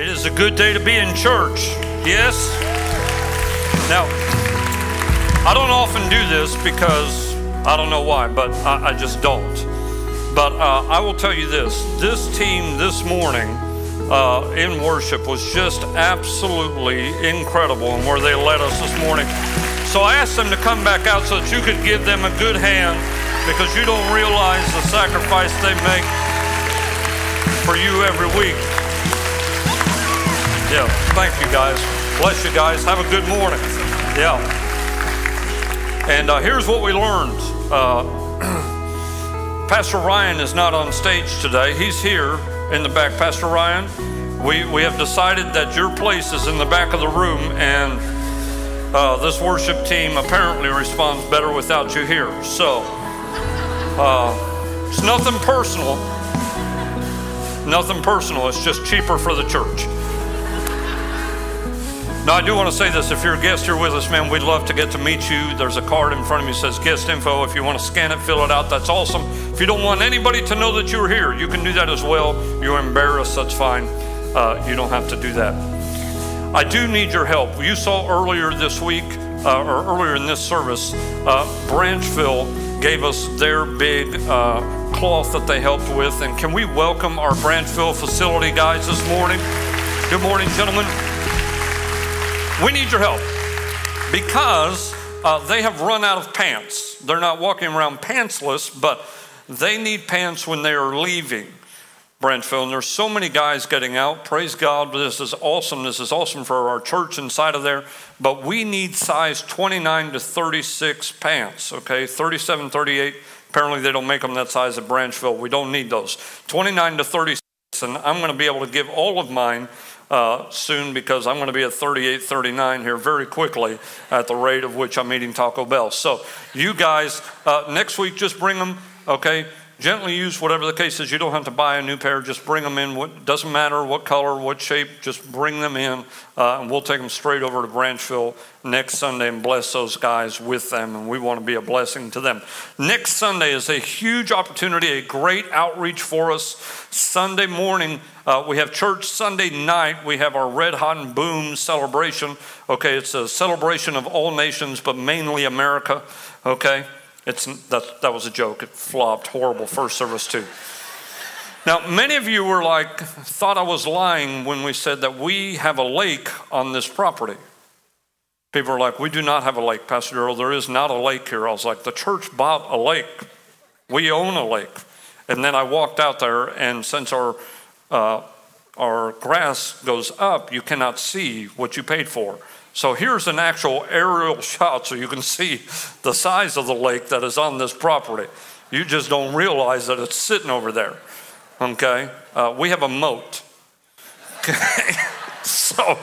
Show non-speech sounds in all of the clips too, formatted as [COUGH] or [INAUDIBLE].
It is a good day to be in church. Yes? Now, I don't often do this because I don't know why, but I, I just don't. But uh, I will tell you this this team this morning uh, in worship was just absolutely incredible and where they led us this morning. So I asked them to come back out so that you could give them a good hand because you don't realize the sacrifice they make for you every week. Yeah, thank you guys. Bless you guys. Have a good morning. Yeah. And uh, here's what we learned. Uh, [CLEARS THROAT] Pastor Ryan is not on stage today. He's here in the back. Pastor Ryan, we, we have decided that your place is in the back of the room, and uh, this worship team apparently responds better without you here. So uh, it's nothing personal. Nothing personal. It's just cheaper for the church. Now, I do want to say this. If you're a guest here with us, man, we'd love to get to meet you. There's a card in front of me that says guest info. If you want to scan it, fill it out, that's awesome. If you don't want anybody to know that you're here, you can do that as well. You're embarrassed, that's fine. Uh, you don't have to do that. I do need your help. You saw earlier this week, uh, or earlier in this service, uh, Branchville gave us their big uh, cloth that they helped with. And can we welcome our Branchville facility guys this morning? Good morning, gentlemen. We need your help because uh, they have run out of pants. They're not walking around pantsless, but they need pants when they are leaving Branchville. And there's so many guys getting out. Praise God. This is awesome. This is awesome for our church inside of there. But we need size 29 to 36 pants, okay? 37, 38. Apparently, they don't make them that size at Branchville. We don't need those. 29 to 36. And I'm going to be able to give all of mine uh, soon because I'm going to be at 38, 39 here very quickly at the rate of which I'm eating Taco Bell. So, you guys, uh, next week, just bring them, okay? Gently use whatever the case is. You don't have to buy a new pair. Just bring them in. What, doesn't matter what color, what shape. Just bring them in, uh, and we'll take them straight over to Branchville next Sunday and bless those guys with them. And we want to be a blessing to them. Next Sunday is a huge opportunity, a great outreach for us. Sunday morning, uh, we have church. Sunday night, we have our Red Hot and Boom celebration. Okay, it's a celebration of all nations, but mainly America. Okay. It's, that, that was a joke. It flopped. Horrible first service, too. Now, many of you were like, thought I was lying when we said that we have a lake on this property. People were like, we do not have a lake, Pastor Earl. There is not a lake here. I was like, the church bought a lake. We own a lake. And then I walked out there, and since our uh, our grass goes up, you cannot see what you paid for. So here's an actual aerial [LAUGHS] shot so you can see the size of the lake that is on this property. You just don't realize that it's sitting over there. Okay? Uh, we have a moat. Okay? [LAUGHS] so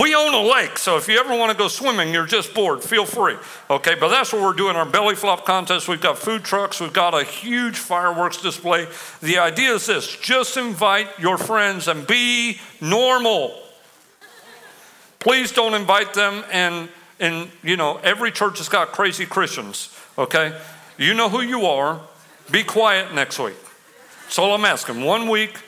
we own a lake. So if you ever want to go swimming, you're just bored, feel free. Okay? But that's what we're doing our belly flop contest. We've got food trucks, we've got a huge fireworks display. The idea is this just invite your friends and be normal. Please don't invite them and and you know every church has got crazy Christians, okay? You know who you are. Be quiet next week. All I'm asking. One week,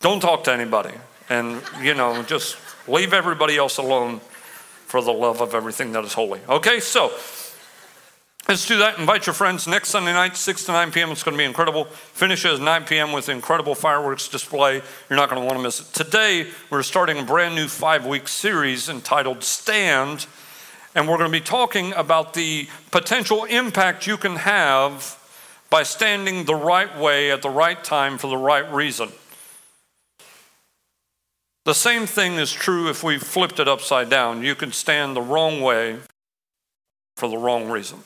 don't talk to anybody. And you know, just leave everybody else alone for the love of everything that is holy. Okay, so Let's do that. Invite your friends next Sunday night, 6 to 9 p.m. It's going to be incredible. Finish at 9 p.m. with incredible fireworks display. You're not going to want to miss it. Today, we're starting a brand new five week series entitled Stand. And we're going to be talking about the potential impact you can have by standing the right way at the right time for the right reason. The same thing is true if we flipped it upside down. You can stand the wrong way for the wrong reason.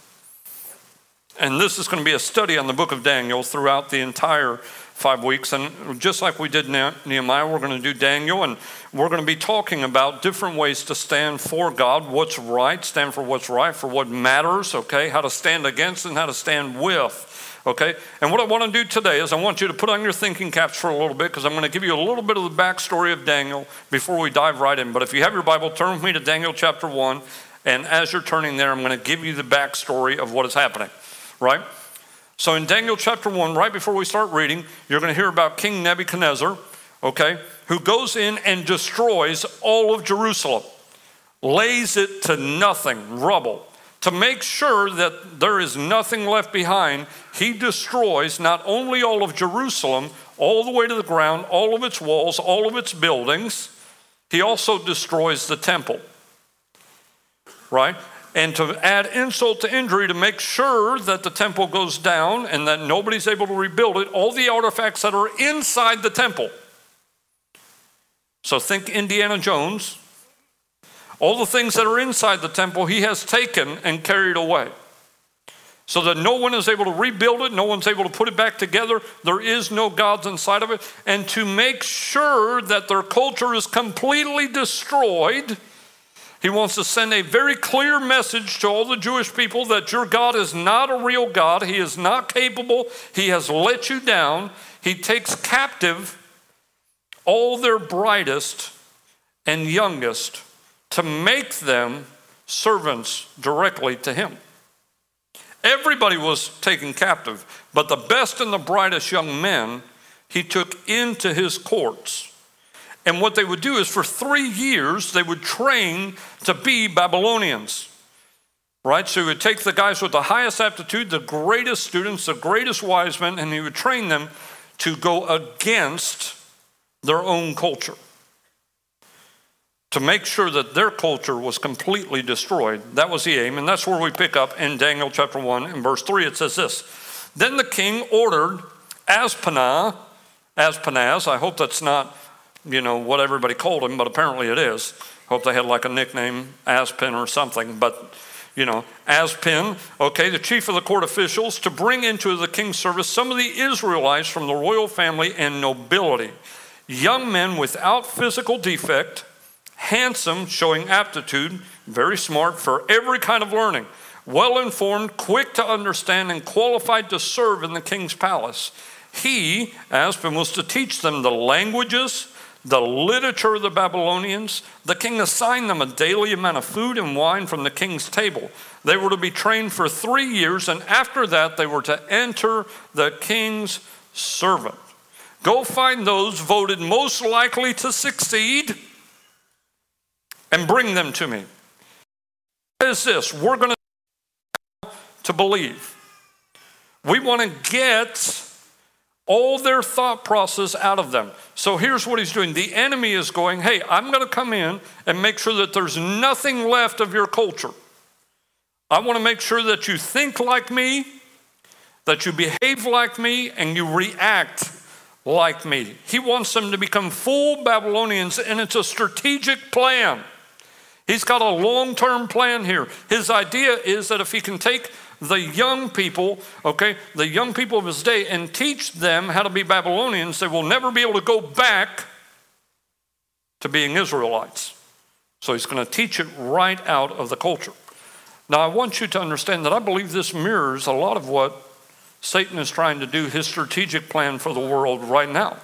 And this is going to be a study on the book of Daniel throughout the entire five weeks. And just like we did Nehemiah, we're going to do Daniel, and we're going to be talking about different ways to stand for God, what's right, stand for what's right, for what matters, okay, how to stand against and how to stand with. Okay, and what I want to do today is I want you to put on your thinking caps for a little bit because I'm going to give you a little bit of the backstory of Daniel before we dive right in. But if you have your Bible, turn with me to Daniel chapter 1. And as you're turning there, I'm going to give you the backstory of what is happening right? So in Daniel chapter 1, right before we start reading, you're going to hear about King Nebuchadnezzar, okay, who goes in and destroys all of Jerusalem, lays it to nothing, rubble. To make sure that there is nothing left behind, he destroys not only all of Jerusalem, all the way to the ground, all of its walls, all of its buildings, he also destroys the temple. Right? And to add insult to injury, to make sure that the temple goes down and that nobody's able to rebuild it, all the artifacts that are inside the temple so think Indiana Jones. All the things that are inside the temple, he has taken and carried away. So that no one is able to rebuild it, no one's able to put it back together. There is no gods inside of it. And to make sure that their culture is completely destroyed, he wants to send a very clear message to all the Jewish people that your God is not a real God. He is not capable. He has let you down. He takes captive all their brightest and youngest to make them servants directly to him. Everybody was taken captive, but the best and the brightest young men he took into his courts. And what they would do is for three years, they would train to be Babylonians. Right? So he would take the guys with the highest aptitude, the greatest students, the greatest wise men, and he would train them to go against their own culture to make sure that their culture was completely destroyed. That was the aim, and that's where we pick up in Daniel chapter 1 and verse 3. It says this Then the king ordered Aspenaz, Aspenaz, I hope that's not, you know, what everybody called him, but apparently it is. Hope they had like a nickname, Aspen or something, but you know, Aspen, okay, the chief of the court officials, to bring into the king's service some of the Israelites from the royal family and nobility young men without physical defect, handsome, showing aptitude, very smart for every kind of learning, well informed, quick to understand, and qualified to serve in the king's palace. He, Aspen, was to teach them the languages, the literature of the Babylonians. The king assigned them a daily amount of food and wine from the king's table. They were to be trained for three years, and after that, they were to enter the king's servant. Go find those voted most likely to succeed and bring them to me. What is this? We're going to believe. We want to get all their thought process out of them. So here's what he's doing. The enemy is going, "Hey, I'm going to come in and make sure that there's nothing left of your culture. I want to make sure that you think like me, that you behave like me and you react like me. He wants them to become full Babylonians, and it's a strategic plan. He's got a long term plan here. His idea is that if he can take the young people, okay, the young people of his day, and teach them how to be Babylonians, they will never be able to go back to being Israelites. So he's going to teach it right out of the culture. Now, I want you to understand that I believe this mirrors a lot of what Satan is trying to do his strategic plan for the world right now.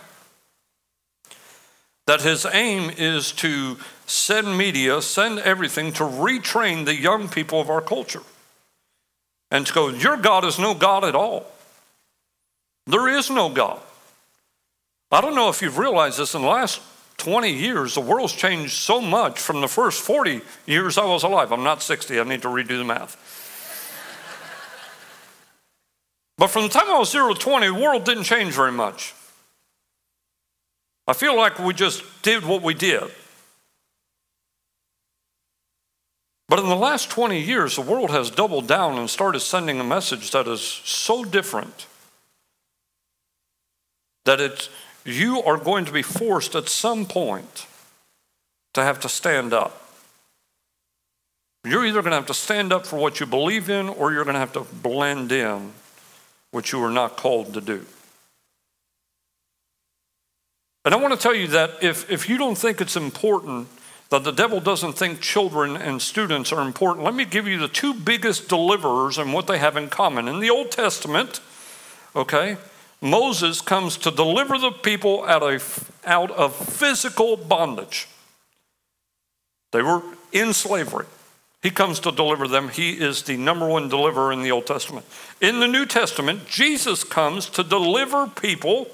That his aim is to send media, send everything to retrain the young people of our culture. And to go, your God is no God at all. There is no God. I don't know if you've realized this in the last 20 years, the world's changed so much from the first 40 years I was alive. I'm not 60, I need to redo the math. But from the time I was 0 to 20, the world didn't change very much. I feel like we just did what we did. But in the last 20 years, the world has doubled down and started sending a message that is so different that it's, you are going to be forced at some point to have to stand up. You're either going to have to stand up for what you believe in or you're going to have to blend in which you were not called to do. And I want to tell you that if, if you don't think it's important, that the devil doesn't think children and students are important, let me give you the two biggest deliverers and what they have in common. In the Old Testament, okay, Moses comes to deliver the people out of, out of physical bondage. They were in slavery. He comes to deliver them. He is the number one deliverer in the Old Testament. In the New Testament, Jesus comes to deliver people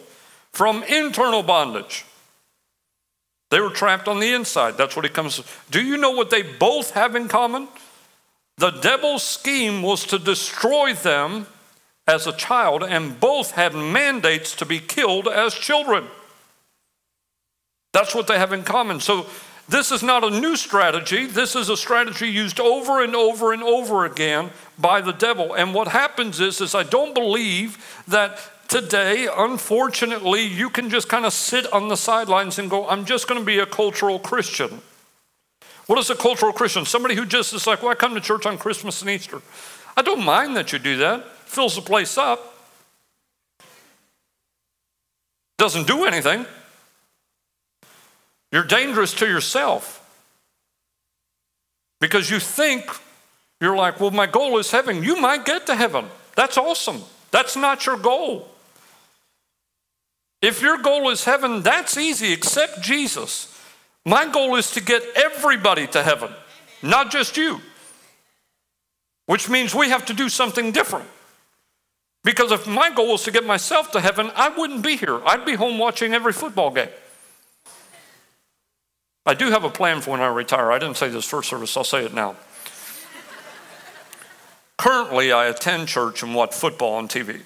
from internal bondage. They were trapped on the inside. That's what he comes. Do you know what they both have in common? The devil's scheme was to destroy them as a child, and both had mandates to be killed as children. That's what they have in common. So, this is not a new strategy. This is a strategy used over and over and over again by the devil. And what happens is, is I don't believe that today, unfortunately, you can just kind of sit on the sidelines and go, I'm just going to be a cultural Christian. What is a cultural Christian? Somebody who just is like, well, I come to church on Christmas and Easter. I don't mind that you do that fills the place up, doesn't do anything. You're dangerous to yourself because you think you're like, well, my goal is heaven. You might get to heaven. That's awesome. That's not your goal. If your goal is heaven, that's easy, accept Jesus. My goal is to get everybody to heaven, not just you, which means we have to do something different. Because if my goal was to get myself to heaven, I wouldn't be here. I'd be home watching every football game. I do have a plan for when I retire. I didn't say this first service, I'll say it now. Currently, I attend church and watch football on TV.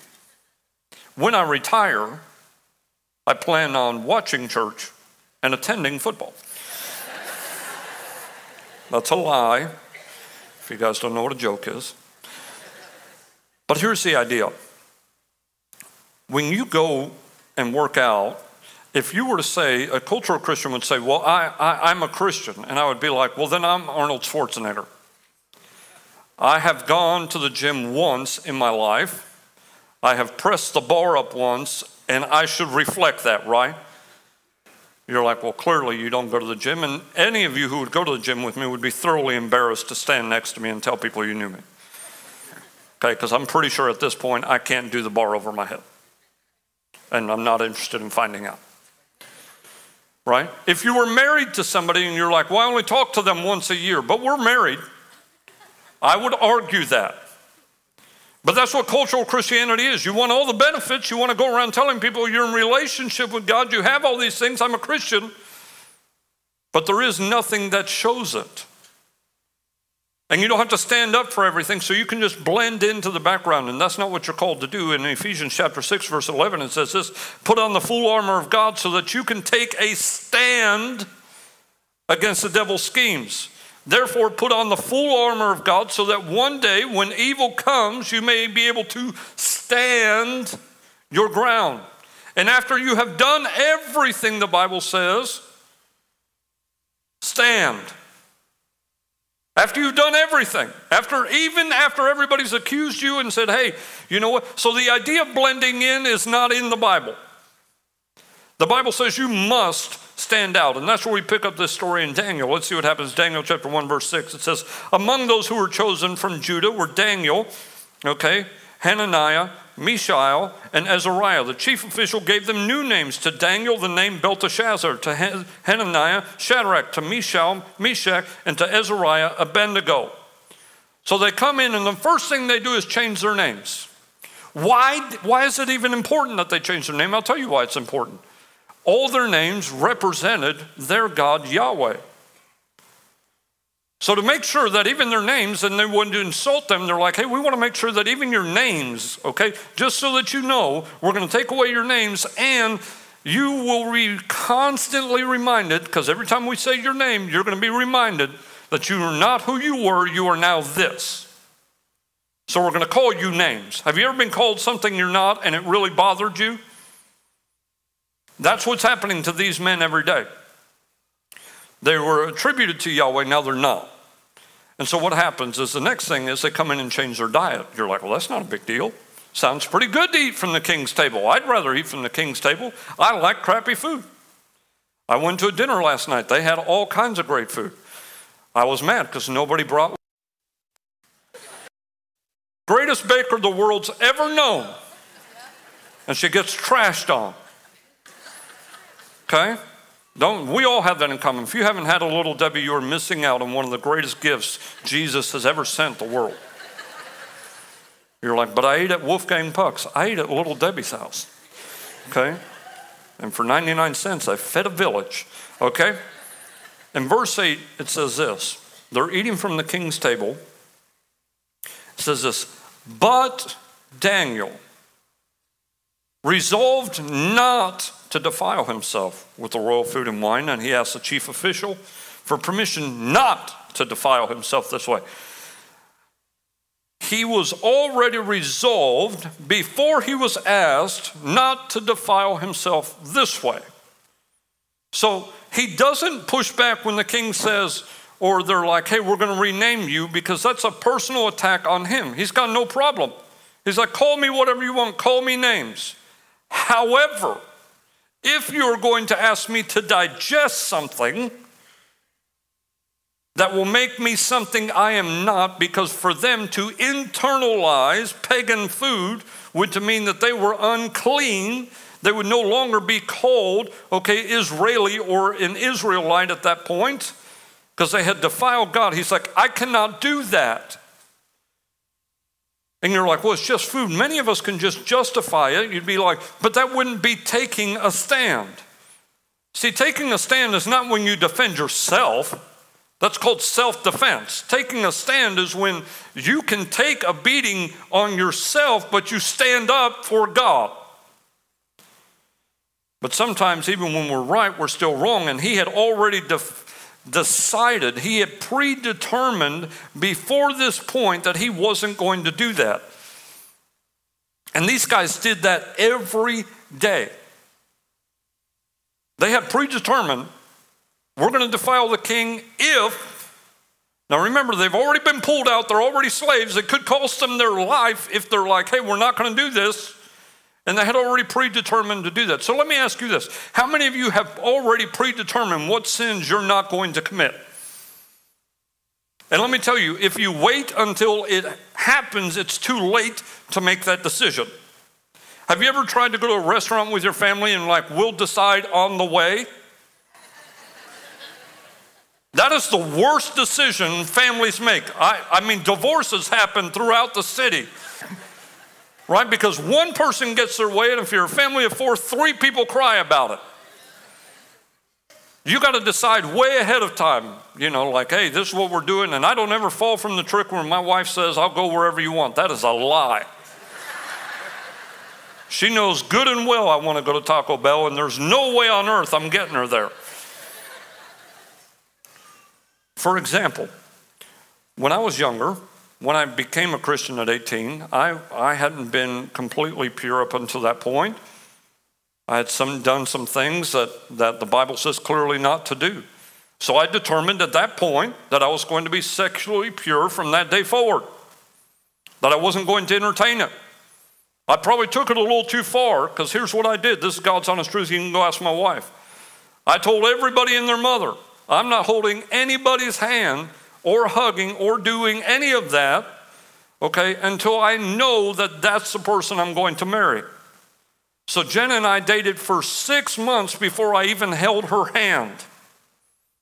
When I retire, I plan on watching church and attending football. That's a lie, if you guys don't know what a joke is. But here's the idea when you go and work out, if you were to say, a cultural Christian would say, Well, I, I, am a Christian, and I would be like, Well, then I'm Arnold Schwarzenegger. I have gone to the gym once in my life. I have pressed the bar up once, and I should reflect that, right? You're like, well, clearly you don't go to the gym. And any of you who would go to the gym with me would be thoroughly embarrassed to stand next to me and tell people you knew me. Okay, because I'm pretty sure at this point I can't do the bar over my head and I'm not interested in finding out. Right? If you were married to somebody and you're like, well, I only talk to them once a year, but we're married, I would argue that. But that's what cultural Christianity is. You want all the benefits, you want to go around telling people you're in relationship with God, you have all these things, I'm a Christian, but there is nothing that shows it. And you don't have to stand up for everything, so you can just blend into the background. And that's not what you're called to do. In Ephesians chapter 6, verse 11, it says this Put on the full armor of God so that you can take a stand against the devil's schemes. Therefore, put on the full armor of God so that one day when evil comes, you may be able to stand your ground. And after you have done everything the Bible says, stand. After you've done everything, after even after everybody's accused you and said, hey, you know what? So the idea of blending in is not in the Bible. The Bible says you must stand out. And that's where we pick up this story in Daniel. Let's see what happens. Daniel chapter 1, verse 6. It says, Among those who were chosen from Judah were Daniel, okay, Hananiah, Mishael, and Azariah. The chief official gave them new names. To Daniel, the name Belteshazzar. To Hananiah, Shadrach. To Mishael, Meshach. And to Azariah, Abednego. So they come in, and the first thing they do is change their names. Why, why is it even important that they change their name? I'll tell you why it's important. All their names represented their God, Yahweh. So, to make sure that even their names, and they wouldn't insult them, they're like, hey, we want to make sure that even your names, okay, just so that you know, we're going to take away your names and you will be constantly reminded, because every time we say your name, you're going to be reminded that you are not who you were, you are now this. So, we're going to call you names. Have you ever been called something you're not and it really bothered you? That's what's happening to these men every day. They were attributed to Yahweh, now they're not. And so what happens is the next thing is they come in and change their diet. You're like, well, that's not a big deal. Sounds pretty good to eat from the king's table. I'd rather eat from the king's table. I like crappy food. I went to a dinner last night. They had all kinds of great food. I was mad because nobody brought. Greatest baker the world's ever known. And she gets trashed on. Okay? Don't, we all have that in common. If you haven't had a little Debbie, you are missing out on one of the greatest gifts Jesus has ever sent the world. You're like, but I ate at Wolfgang Puck's. I ate at Little Debbie's house. Okay? And for 99 cents, I fed a village. Okay? In verse 8, it says this they're eating from the king's table. It says this, but Daniel resolved not to defile himself with the royal food and wine, and he asked the chief official for permission not to defile himself this way. He was already resolved before he was asked not to defile himself this way. So he doesn't push back when the king says, or they're like, hey, we're going to rename you because that's a personal attack on him. He's got no problem. He's like, call me whatever you want, call me names. However, if you're going to ask me to digest something that will make me something I am not, because for them to internalize pagan food would mean that they were unclean, they would no longer be called, okay, Israeli or an Israelite at that point because they had defiled God. He's like, I cannot do that. And you're like, well, it's just food. Many of us can just justify it. You'd be like, but that wouldn't be taking a stand. See, taking a stand is not when you defend yourself. That's called self defense. Taking a stand is when you can take a beating on yourself, but you stand up for God. But sometimes, even when we're right, we're still wrong. And he had already def- decided, he had predetermined before this point that he wasn't going to do that. And these guys did that every day. They had predetermined, we're going to defile the king if, now remember, they've already been pulled out, they're already slaves. It could cost them their life if they're like, hey, we're not going to do this. And they had already predetermined to do that. So let me ask you this How many of you have already predetermined what sins you're not going to commit? And let me tell you, if you wait until it happens, it's too late to make that decision. Have you ever tried to go to a restaurant with your family and, like, we'll decide on the way? That is the worst decision families make. I, I mean, divorces happen throughout the city right? Because one person gets their way, and if you're a family of four, three people cry about it. You got to decide way ahead of time, you know, like, hey, this is what we're doing. And I don't ever fall from the trick where my wife says, I'll go wherever you want. That is a lie. she knows good and well I want to go to Taco Bell, and there's no way on earth I'm getting her there. For example, when I was younger, when I became a Christian at 18, I, I hadn't been completely pure up until that point. I had some, done some things that, that the Bible says clearly not to do. So I determined at that point that I was going to be sexually pure from that day forward, that I wasn't going to entertain it. I probably took it a little too far because here's what I did. This is God's honest truth. You can go ask my wife. I told everybody and their mother, I'm not holding anybody's hand or hugging or doing any of that, okay, until I know that that's the person I'm going to marry. So Jen and I dated for six months before I even held her hand.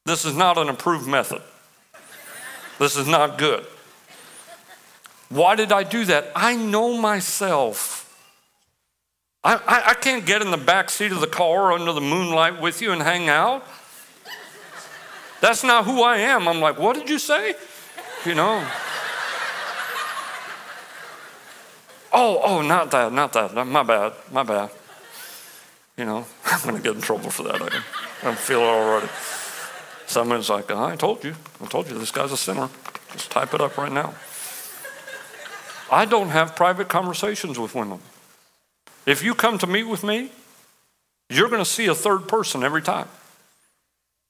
This is not an approved method. This is not good. Why did I do that? I know myself. I, I, I, can't get in the back seat of the car under the moonlight with you and hang out. That's not who I am. I'm like, what did you say? You know. oh, oh, not that, not that. My bad, my bad. You know, [LAUGHS] I'm going to get in trouble for that. I I feel it already. Someone's like, I told you. I told you this guy's a sinner. Just type it up right now. I don't have private conversations with women. If you come to meet with me, you're going to see a third person every time.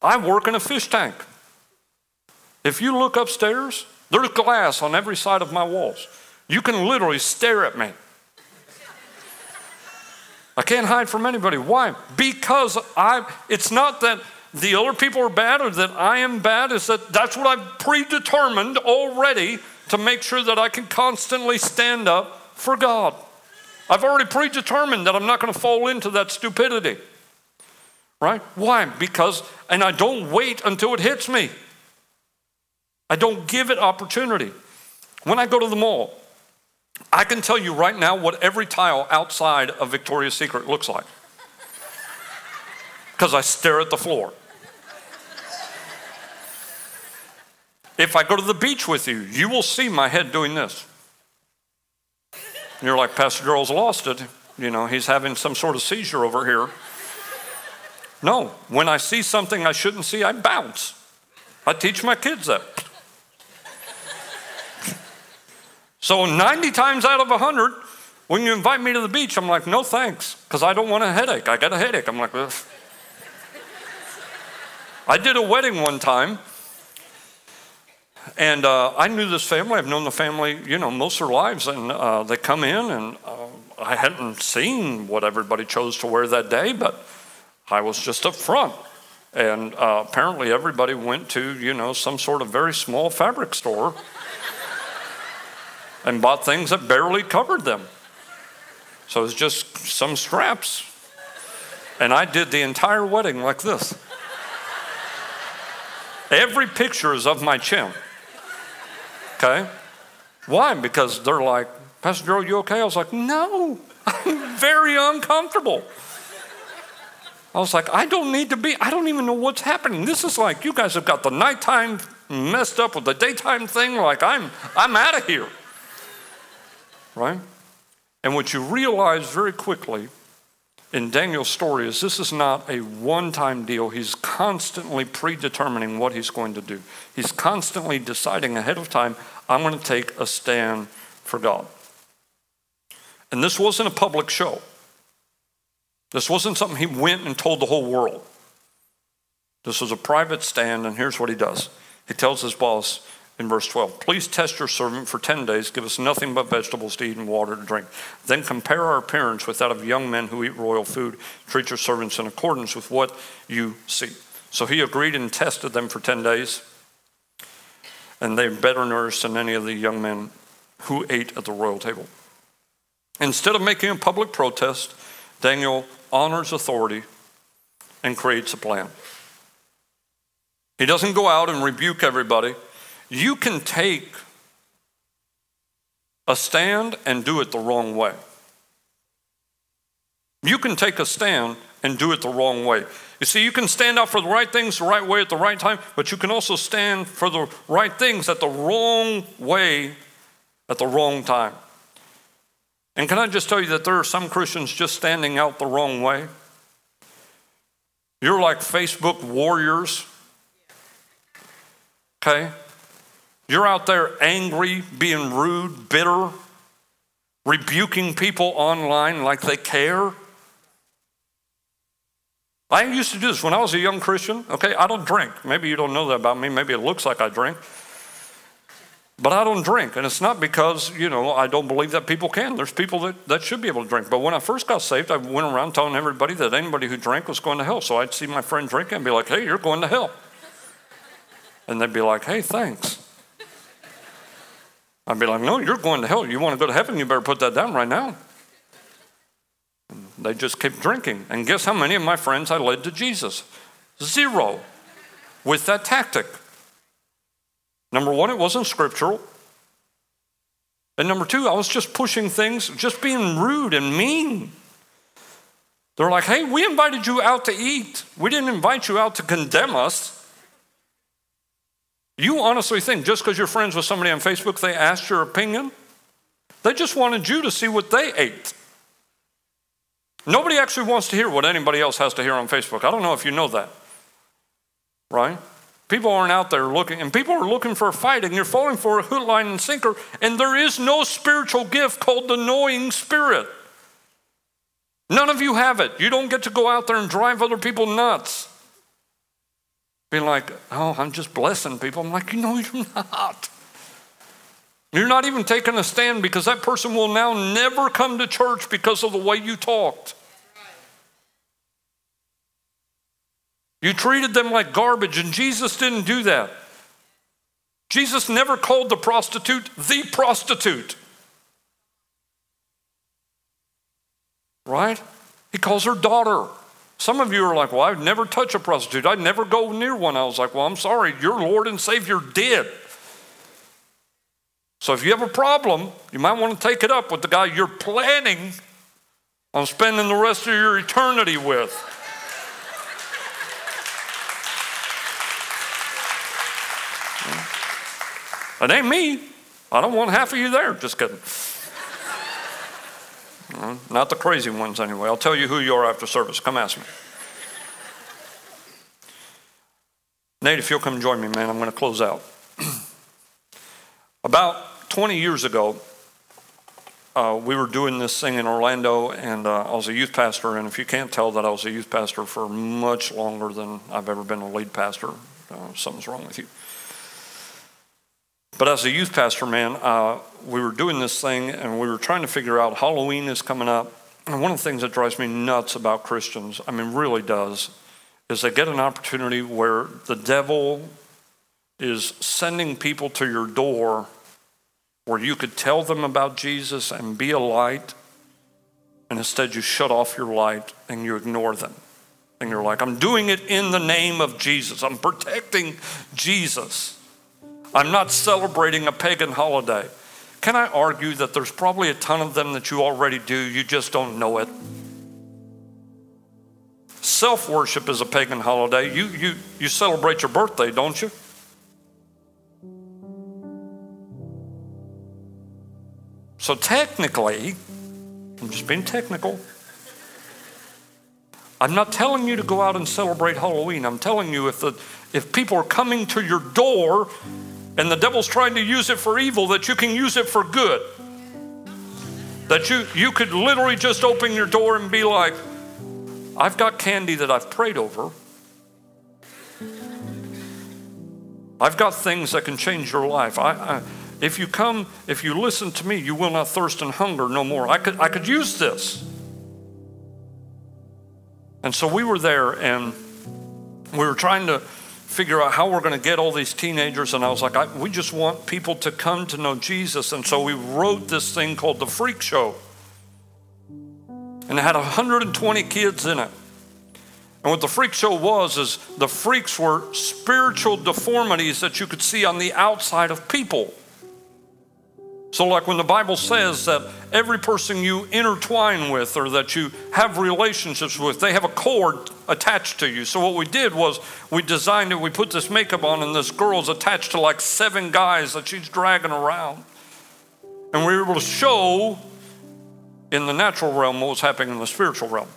I work in a fish tank. If you look upstairs, there's glass on every side of my walls. You can literally stare at me. I can't hide from anybody. Why? Because I it's not that the other people are bad or that I am bad, is that that's what I've predetermined already to make sure that I can constantly stand up for God. I've already predetermined that I'm not going to fall into that stupidity right? Why? Because, and I don't wait until it hits me. I don't give it opportunity. When I go to the mall, I can tell you right now what every tile outside of Victoria's Secret looks like because I stare at the floor. If I go to the beach with you, you will see my head doing this. And you're like, Pastor Girl's lost it. You know, he's having some sort of seizure over here. No, when I see something I shouldn't see, I bounce. I teach my kids that. So 90 times out of 100, when you invite me to the beach, I'm like, no thanks, because I don't want a headache. I got a headache. I'm like, Ugh. I did a wedding one time, and uh, I knew this family. I've known the family, you know, most of their lives, and uh, they come in, and uh, I hadn't seen what everybody chose to wear that day, but I was just up front. And uh, apparently, everybody went to, you know, some sort of very small fabric store [LAUGHS] and bought things that barely covered them. So it was just some straps. And I did the entire wedding like this. Every picture is of my chin. Okay? Why? Because they're like, Pastor Joe, you okay? I was like, no, [LAUGHS] I'm very uncomfortable. I was like, I don't need to be, I don't even know what's happening. This is like, you guys have got the nighttime messed up with the daytime thing. Like, I'm, I'm out of here right? And what you realize very quickly in Daniel's story is this is not a one time deal. He's constantly predetermining what he's going to do, he's constantly deciding ahead of time, I'm going to take a stand for God. And this wasn't a public show. This wasn't something he went and told the whole world. This was a private stand, and here's what he does. He tells his boss, in verse 12. Please test your servant for 10 days. Give us nothing but vegetables to eat and water to drink. Then compare our appearance with that of young men who eat royal food. Treat your servants in accordance with what you see. So he agreed and tested them for 10 days. And they're better nourished than any of the young men who ate at the royal table. Instead of making a public protest, Daniel honors authority and creates a plan. He doesn't go out and rebuke everybody. You can take a stand and do it the wrong way. You can take a stand and do it the wrong way. You see, you can stand up for the right things the right way at the right time, but you can also stand for the right things at the wrong way at the wrong time. And can I just tell you that there are some Christians just standing out the wrong way? You're like Facebook warriors. Okay? You're out there angry, being rude, bitter, rebuking people online like they care. I used to do this when I was a young Christian. Okay, I don't drink. Maybe you don't know that about me. Maybe it looks like I drink. But I don't drink. And it's not because, you know, I don't believe that people can. There's people that, that should be able to drink. But when I first got saved, I went around telling everybody that anybody who drank was going to hell. So I'd see my friend drinking and be like, hey, you're going to hell. And they'd be like, hey, thanks. I'd be like, no, you're going to hell. You want to go to heaven, you better put that down right now. And they just kept drinking. And guess how many of my friends I led to Jesus? Zero with that tactic. Number one, it wasn't scriptural. And number two, I was just pushing things, just being rude and mean. They're like, hey, we invited you out to eat. We didn't invite you out to condemn us. You honestly think just because you're friends with somebody on Facebook, they asked your opinion? They just wanted you to see what they ate. Nobody actually wants to hear what anybody else has to hear on Facebook. I don't know if you know that. Right? People aren't out there looking, and people are looking for a fight, and you're falling for a hook, line, and sinker, and there is no spiritual gift called the knowing spirit. None of you have it. You don't get to go out there and drive other people nuts being like, oh, I'm just blessing people. I'm like, no, [LAUGHS] you're not. You're not even taking a stand because that person will now never come to church because of the way you talked. You treated them like garbage, and Jesus didn't do that. Jesus never called the prostitute the prostitute. Right? He calls her daughter. Some of you are like, well, I'd never touch a prostitute. I'd never go near one. I was like, well, I'm sorry, your Lord and Savior did. So if you have a problem, you might want to take it up with the guy you're planning on spending the rest of your eternity with. It ain't me. I don't want half of you there. Just kidding. Not the crazy ones, anyway. I'll tell you who you are after service. Come ask me. Nate, if you'll come join me, man, I'm going to close out. [CLEARS THROAT] About 20 years ago, uh, we were doing this thing in Orlando, and uh, I was a youth pastor. And if you can't tell that I was a youth pastor for much longer than I've ever been a lead pastor, uh, something's wrong with you. But as a youth pastor, man, uh, we were doing this thing and we were trying to figure out Halloween is coming up. And one of the things that drives me nuts about Christians, I mean, really does, is they get an opportunity where the devil is sending people to your door where you could tell them about Jesus and be a light, and instead you shut off your light and you ignore them. And you're like, I'm doing it in the name of Jesus, I'm protecting Jesus. I'm not celebrating a pagan holiday. Can I argue that there's probably a ton of them that you already do, you just don't know it? Self worship is a pagan holiday. You, you, you celebrate your birthday, don't you? So technically, I'm just being technical. I'm not telling you to go out and celebrate Halloween. I'm telling you if the if people are coming to your door and the devil's trying to use it for evil, that you can use it for good. That you, you could literally just open your door and be like, I've got candy that I've prayed over. I've got things that can change your life. I, I, if you come, if you listen to me, you will not thirst and hunger no more. I could, I could use this. And so we were there and we were trying to figure out how we're going to get all these teenagers. And I was like, I, we just want people to come to know Jesus. And so we wrote this thing called The Freak Show. And it had 120 kids in it. And what the freak show was is the freaks were spiritual deformities that you could see on the outside of people. So, like when the Bible says that every person you intertwine with or that you have relationships with, they have a cord attached to you. So, what we did was we designed it, we put this makeup on, and this girl's attached to like seven guys that she's dragging around. And we were able to show in the natural realm what was happening in the spiritual realm.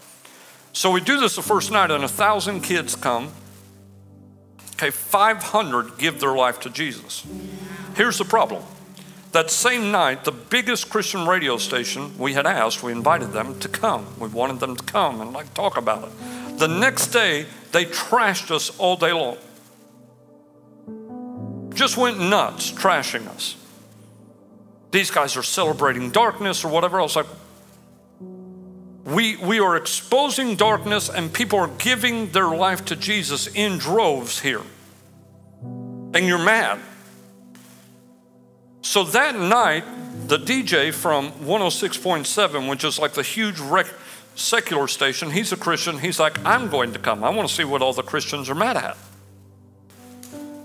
So, we do this the first night, and a thousand kids come. Okay, 500 give their life to Jesus. Here's the problem that same night, the biggest Christian radio station we had asked, we invited them to come. We wanted them to come and like talk about it. The next day, they trashed us all day long. Just went nuts trashing us. These guys are celebrating darkness or whatever else. Like, we, we are exposing darkness and people are giving their life to Jesus in droves here. And you're mad. So that night, the DJ from 106.7, which is like the huge rec- secular station, he's a Christian. He's like, I'm going to come. I want to see what all the Christians are mad at.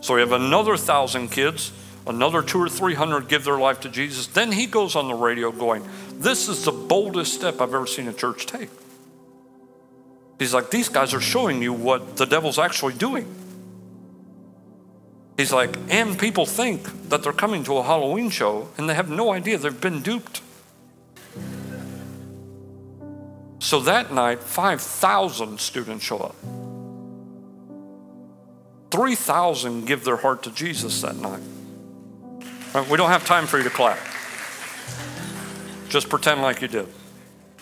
So we have another thousand kids, another two or three hundred give their life to Jesus. Then he goes on the radio going, This is the boldest step I've ever seen a church take. He's like, These guys are showing you what the devil's actually doing. He's like, and people think that they're coming to a Halloween show and they have no idea they've been duped. So that night, 5,000 students show up. 3,000 give their heart to Jesus that night. Right, we don't have time for you to clap. Just pretend like you did.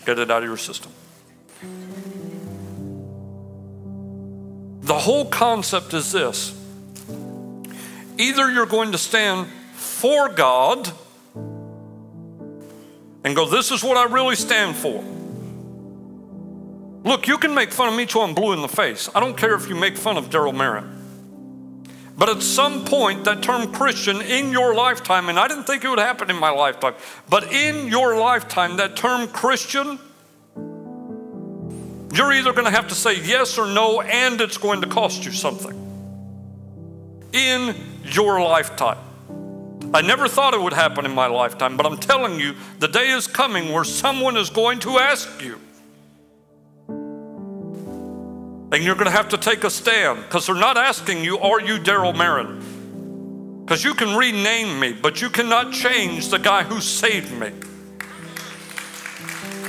Get it out of your system. The whole concept is this Either you're going to stand for God and go, This is what I really stand for. Look, you can make fun of me till I'm blue in the face. I don't care if you make fun of Darryl Marin. But at some point, that term Christian in your lifetime, and I didn't think it would happen in my lifetime, but in your lifetime, that term Christian, you're either going to have to say yes or no, and it's going to cost you something. In your lifetime. I never thought it would happen in my lifetime, but I'm telling you, the day is coming where someone is going to ask you. And you're going to have to take a stand because they're not asking you, Are you Darryl Marin? Because you can rename me, but you cannot change the guy who saved me.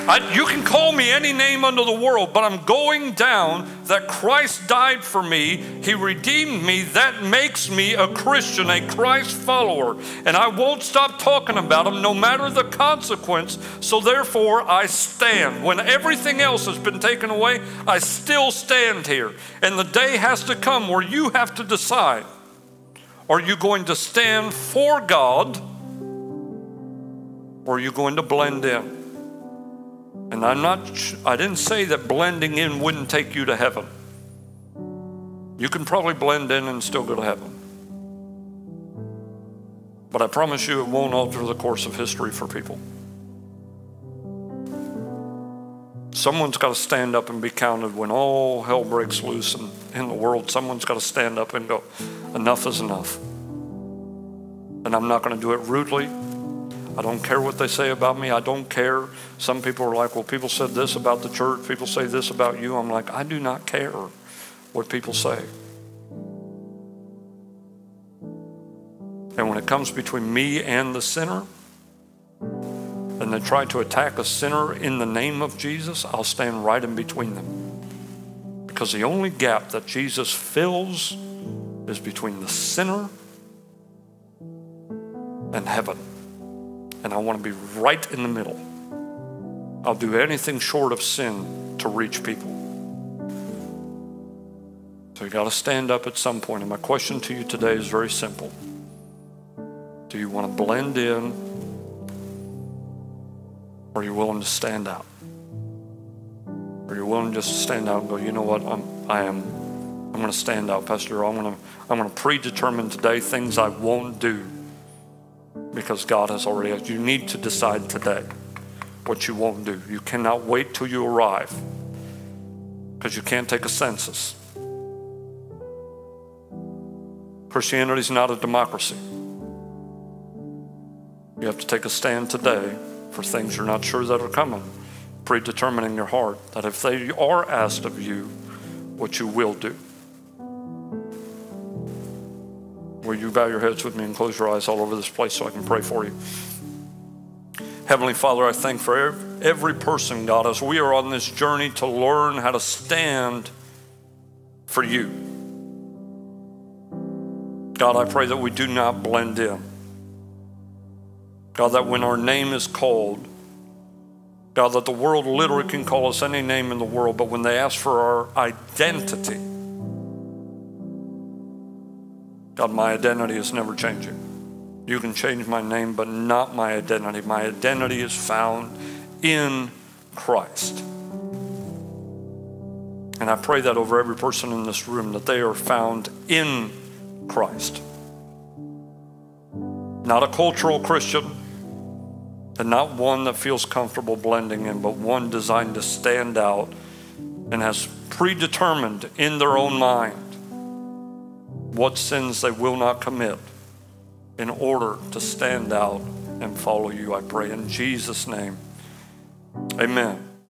I, you can call me any name under the world, but I'm going down that Christ died for me. He redeemed me. That makes me a Christian, a Christ follower. And I won't stop talking about him no matter the consequence. So therefore, I stand. When everything else has been taken away, I still stand here. And the day has to come where you have to decide are you going to stand for God or are you going to blend in? And I'm not, I didn't say that blending in wouldn't take you to heaven. You can probably blend in and still go to heaven. But I promise you it won't alter the course of history for people. Someone's got to stand up and be counted when all hell breaks loose in, in the world. Someone's got to stand up and go, enough is enough. And I'm not going to do it rudely. I don't care what they say about me. I don't care. Some people are like, well, people said this about the church. People say this about you. I'm like, I do not care what people say. And when it comes between me and the sinner, and they try to attack a sinner in the name of Jesus, I'll stand right in between them. Because the only gap that Jesus fills is between the sinner and heaven and I want to be right in the middle. I'll do anything short of sin to reach people. So you got to stand up at some point. And my question to you today is very simple Do you want to blend in, or are you willing to stand out? Are you willing just to stand out and go, you know what, I'm, I am, I'm going to stand out, Pastor. I'm going to, I'm going to predetermine today things I won't do because God has already asked. You need to decide today what you won't do. You cannot wait till you arrive because you can't take a census. Christianity is not a democracy. You have to take a stand today for things you're not sure that are coming, predetermining your heart that if they are asked of you, what you will do. Will you bow your heads with me and close your eyes all over this place so I can pray for you? Heavenly Father, I thank for every person, God, as we are on this journey to learn how to stand for you. God, I pray that we do not blend in. God, that when our name is called, God, that the world literally can call us any name in the world, but when they ask for our identity, God, my identity is never changing. You can change my name, but not my identity. My identity is found in Christ. And I pray that over every person in this room that they are found in Christ. Not a cultural Christian, and not one that feels comfortable blending in, but one designed to stand out and has predetermined in their own mind what sins they will not commit in order to stand out and follow you. I pray in Jesus' name. Amen.